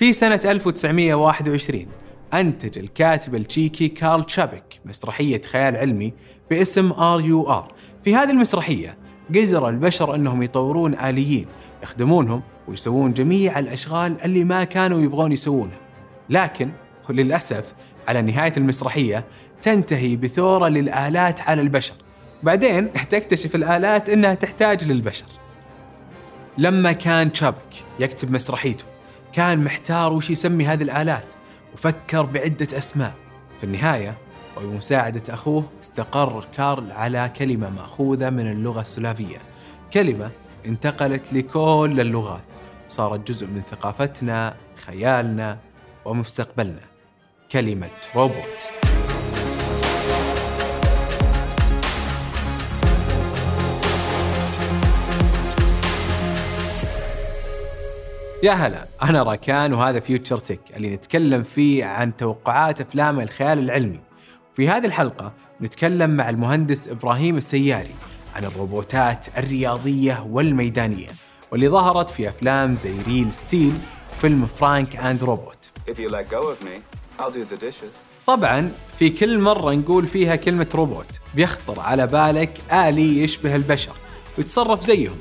في سنة 1921 أنتج الكاتب التشيكي كارل تشابك مسرحية خيال علمي باسم R.U.R في هذه المسرحية قدر البشر أنهم يطورون آليين يخدمونهم ويسوون جميع الأشغال اللي ما كانوا يبغون يسوونها. لكن وللأسف على نهاية المسرحية تنتهي بثورة للآلات على البشر. بعدين تكتشف الآلات أنها تحتاج للبشر. لما كان تشابك يكتب مسرحيته كان محتار وش يسمي هذه الآلات وفكر بعدة أسماء. في النهاية وبمساعدة أخوه استقر كارل على كلمة مأخوذة من اللغة السلافية. كلمة انتقلت لكل اللغات. وصارت جزء من ثقافتنا خيالنا ومستقبلنا. كلمة روبوت. يا هلا أنا راكان وهذا Future Tech اللي نتكلم فيه عن توقعات أفلام الخيال العلمي. في هذه الحلقة نتكلم مع المهندس إبراهيم السياري عن الروبوتات الرياضية والميدانية واللي ظهرت في أفلام زي Real Steel وفيلم Frank and Robot طبعا في كل مرة نقول فيها كلمة روبوت بيخطر على بالك آلي يشبه البشر ويتصرف زيهم.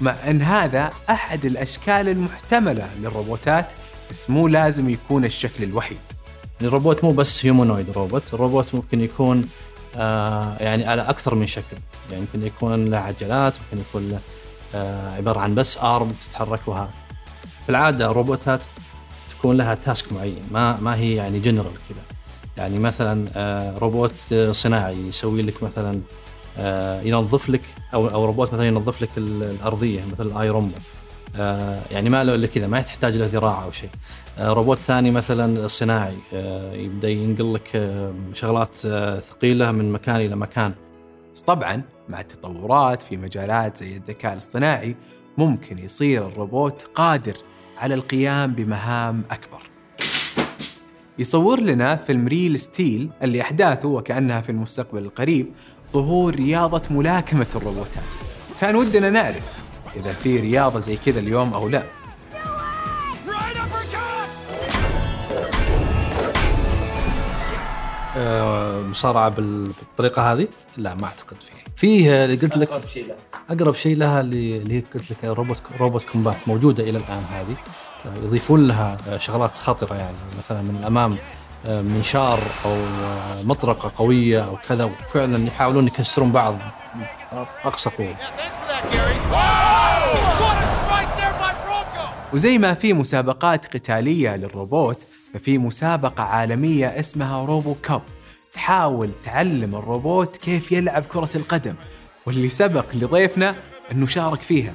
مع أن هذا أحد الأشكال المحتملة للروبوتات بس مو لازم يكون الشكل الوحيد. الروبوت مو بس humanoid robot الروبوت ممكن يكون آه يعني على أكثر من شكل. يعني ممكن يكون له عجلات ممكن يكون آه عبارة عن بس arm تتحرك وها في العادة الروبوتات تكون لها task معين ما ما هي يعني جنرال كذا. يعني مثلا آه روبوت صناعي يسوي لك مثلا آه، ينظف لك أو أو روبوت مثلا ينظف لك الأرضية مثل الاي رومبو. آه، يعني ما له الا كذا ما تحتاج له ذراع أو شيء. آه، روبوت ثاني مثلا صناعي. يبدأ ينقل لك شغلات ثقيلة من مكان إلى مكان. طبعا مع التطورات في مجالات زي الذكاء الاصطناعي ممكن يصير الروبوت قادر على القيام بمهام أكبر. يصور لنا فيلم Real Steel اللي أحداثه وكأنها في المستقبل القريب ظهور رياضة ملاكمة الروبوتات كان ودنا نعرف إذا في رياضة زي كذا اليوم أو لا آه، مصارعة بالطريقة هذه؟ لا ما أعتقد فيه. فيه اللي قلت لك أقرب شيء لها أقرب شيء لها اللي اللي قلت لك روبوت روبوت كومبات موجودة إلى الآن هذه يضيفون لها شغلات خطرة يعني مثلا من الأمام منشار أو مطرقة قوية أو كذا وفعلا يحاولون يكسرون بعض. أقصى قوة. وزي ما في مسابقات قتالية للروبوت ففي مسابقة عالمية اسمها روبو كاب. تحاول تعلم الروبوت كيف يلعب كرة القدم واللي سبق لضيفنا أنه شارك فيها.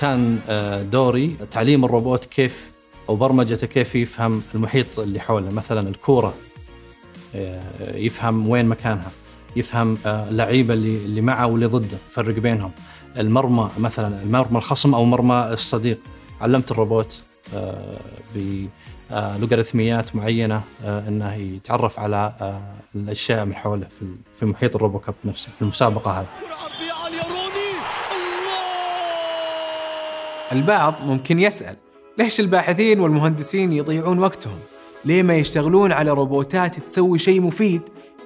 كان آه، دوري تعليم الروبوت كيف أو برمجته كيف يفهم المحيط اللي حوله. مثلا الكورة آه، يفهم وين مكانها يفهم اللعيبة آه، اللي اللي معه واللي ضده يفرق بينهم. المرمى مثلا المرمى الخصم أو مرمى الصديق. علمت الروبوت آه، بلوغاريتميات معينة إنه يتعرف على الأشياء من حوله في محيط الروبوكاب نفسه في المسابقة هذه. البعض ممكن يسأل ليش الباحثين والمهندسين يضيعون وقتهم؟ ليه ما يشتغلون على روبوتات تسوي شيء مفيد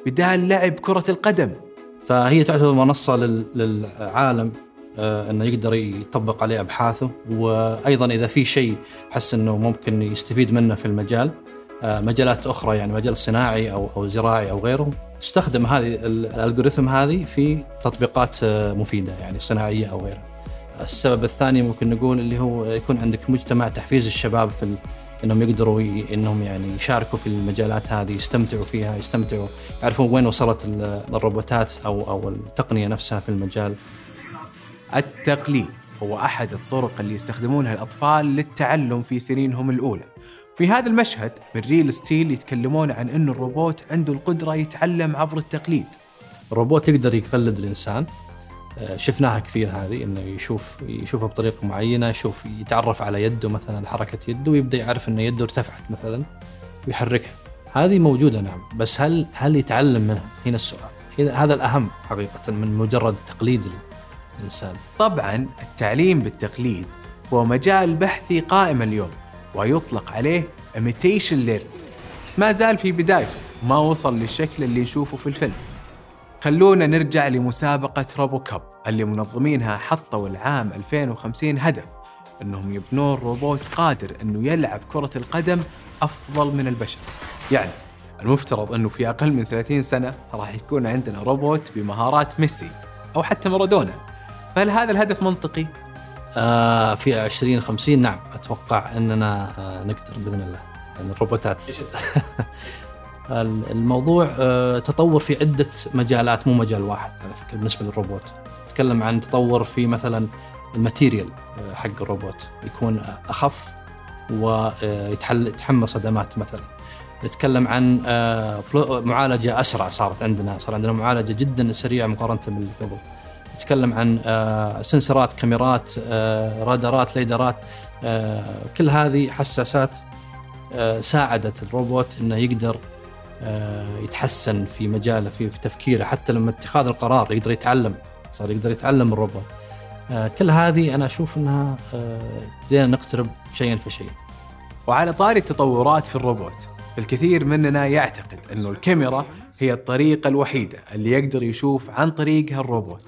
بدال لعب كرة القدم؟ فهي تعتبر منصة للعالم آه، إنه يقدر يطبق عليه أبحاثه وأيضا إذا في شيء حس إنه ممكن يستفيد منه في المجال آه، مجالات أخرى يعني مجال صناعي أو أو زراعي أو غيره تستخدم هذه الألغوريثم هذه في تطبيقات آه، مفيدة يعني صناعية أو غيرها. السبب الثاني ممكن نقول اللي هو يكون عندك مجتمع تحفيز الشباب في. إنهم يقدروا ي... إنهم يعني يشاركوا في المجالات هذه يستمتعوا فيها يستمتعوا يعرفون وين وصلت الروبوتات أو أو التقنية نفسها في المجال. التقليد هو أحد الطرق اللي يستخدمونها الأطفال للتعلم في سنينهم الأولى. في هذا المشهد من Real Steel يتكلمون عن أن الروبوت عنده القدرة يتعلم عبر التقليد الروبوت يقدر يقلد الإنسان شفناها كثير هذه إنه يشوف يشوفها بطريقة معينة يشوف يتعرف على يده مثلا حركة يده ويبدأ يعرف ان يده ارتفعت مثلا ويحركها. هذه موجودة نعم. بس هل هل يتعلم منها؟ هنا السؤال. هذا الأهم حقيقة من مجرد تقليد الإنسان. طبعا التعليم بالتقليد هو مجال بحثي قائم اليوم ويطلق عليه imitation learning. بس ما زال في بدايته وما وصل للشكل اللي نشوفه في الفيلم. خلونا نرجع لمسابقة روبو كاب اللي منظمينها حطوا العام 2050 هدف إنهم يبنون روبوت قادر إنه يلعب كرة القدم أفضل من البشر. يعني المفترض إنه في أقل من 30 سنة راح يكون عندنا روبوت بمهارات ميسي أو حتى مارادونا. فهل هذا الهدف منطقي؟ آه في 2050 نعم أتوقع إننا آه نقدر بإذن الله يعني الروبوتات الموضوع آه تطور في عدة مجالات مو مجال واحد على فكرة بالنسبة للروبوت. نتكلم عن تطور في مثلا ال material آه، حق الروبوت. يكون أخف ويتحمل صدمات مثلا. نتكلم عن آه، معالجة أسرع صارت عندنا صار عندنا معالجة جدا سريعة مقارنة باللي قبل. نتكلم عن آه، sensor ات كاميرات رادارات ليدرات كل هذه حساسات ساعدت الروبوت إنه يقدر يتحسن في مجاله في تفكيره حتى لما اتخاذ القرار يقدر يتعلم صار يقدر يتعلم الروبوت آه، كل هذه أنا أشوف إنها بدينا آه، نقترب شيئا فشيئا. وعلى طاري التطورات في الروبوت، الكثير مننا يعتقد إنه الكاميرا هي الطريقة الوحيدة اللي يقدر يشوف عن طريقها الروبوت.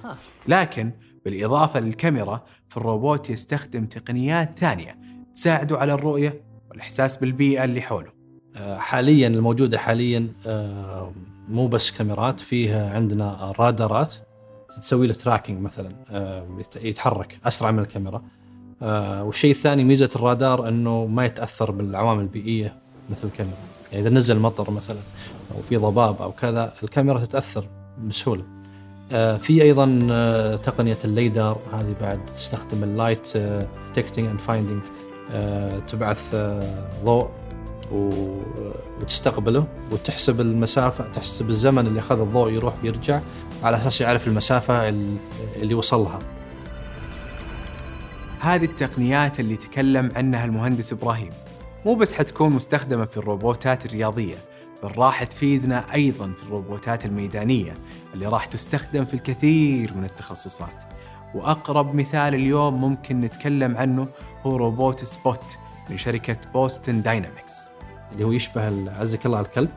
لكن بالإضافة للكاميرا فالروبوت يستخدم تقنيات ثانية تساعده على الرؤية والإحساس بالبيئة اللي حوله. آه، حاليا الموجودة حاليا مو بس كاميرات فيها عندنا رادارات تسوي له تراكنج مثلا آه، يتحرك أسرع من الكاميرا. آه، والشيء الثاني ميزة الرادار إنه ما يتأثر بالعوامل البيئية مثل الكاميرا. يعني إذا نزل مطر مثلا أو في ضباب أو كذا الكاميرا تتأثر بسهولة. آه، في أيضا تقنية ال LiDAR هذه بعد تستخدم ال light detecting and finding تبعث ضوء وتستقبله وتحسب المسافة تحسب الزمن اللي أخذ الضوء يروح يرجع على أساس يعرف المسافة اللي وصل لها. هذه التقنيات اللي تكلم عنها المهندس إبراهيم مو بس حتكون مستخدمة في الروبوتات الرياضية بل راح تفيدنا أيضا في الروبوتات الميدانية اللي راح تستخدم في الكثير من التخصصات. وأقرب مثال اليوم ممكن نتكلم عنه هو روبوت Spot من شركة Boston Dynamics. اللي هو يشبه عزك الله الكلب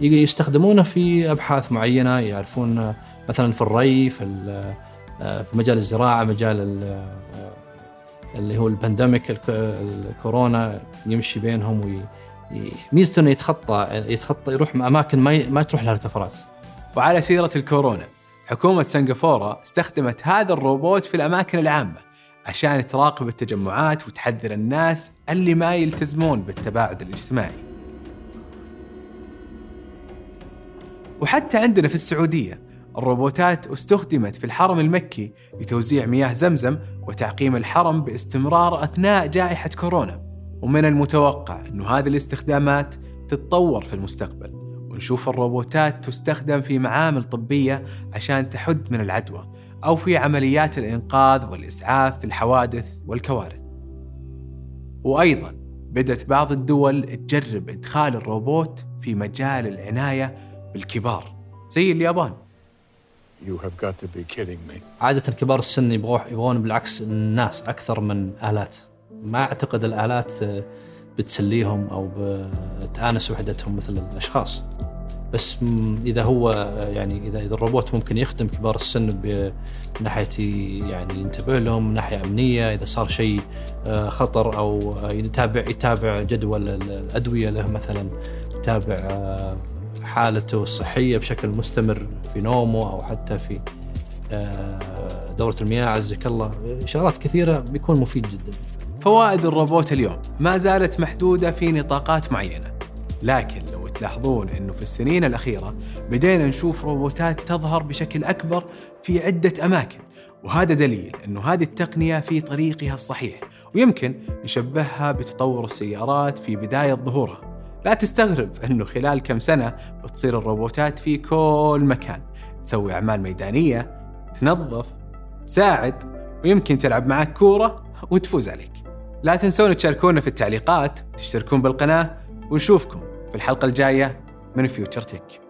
يستخدمونه في أبحاث معينة يعرفون مثلا في الري في في مجال الزراعة مجال اللي هو البانديميك الكورونا يمشي بينهم ميزته إنه يتخطى يتخطى يروح أماكن ما ما تروح لها الكفرات. وعلى سيرة الكورونا حكومة سنغافورة استخدمت هذا الروبوت في الأماكن العامة عشان تراقب التجمعات وتحذر الناس اللي ما يلتزمون بالتباعد الاجتماعي. وحتى عندنا في السعودية الروبوتات استخدمت في الحرم المكي لتوزيع مياه زمزم وتعقيم الحرم باستمرار أثناء جائحة كورونا. ومن المتوقع أن هذه الاستخدامات تتطور في المستقبل. ونشوف الروبوتات تستخدم في معامل طبية عشان تحد من العدوى أو في عمليات الإنقاذ والإسعاف في الحوادث والكوارث. وأيضا بدأت بعض الدول تجرب إدخال الروبوت في مجال العناية بالكبار زي اليابان. You have got to be kidding me. عادة كبار السن يبغون يبغون بالعكس الناس أكثر من آلات. ما أعتقد الآلات بتسليهم أو بتآنس وحدتهم مثل الأشخاص. بس إذا هو يعني اذا إذا الروبوت ممكن يخدم كبار السن من ناحية يعني ينتبه لهم من ناحية أمنية إذا صار شيء آه، خطر أو يتابع يتابع جدول الأدوية له مثلا يتابع آه، حالته الصحية بشكل مستمر في نومه أو حتى في آه، دورة المياه عزك الله. إشارات كثيرة بيكون مفيد جدا. فوائد الروبوت اليوم. ما زالت محدودة في نطاقات معينة. لكن لو تلاحظون إنه في السنين الأخيرة بدينا نشوف روبوتات تظهر بشكل أكبر في عدة أماكن. وهذا دليل إنه هذه التقنية في طريقها الصحيح. ويمكن نشبهها بتطور السيارات في بداية ظهورها. لا تستغرب أنه خلال كم سنة بتصير الروبوتات في كل مكان. تسوي أعمال ميدانية تنظف تساعد ويمكن تلعب معك كورة وتفوز عليك. لا تنسون تشاركونا في التعليقات تشتركون بالقناة ونشوفكم في الحلقة الجاية من فيوتشر تك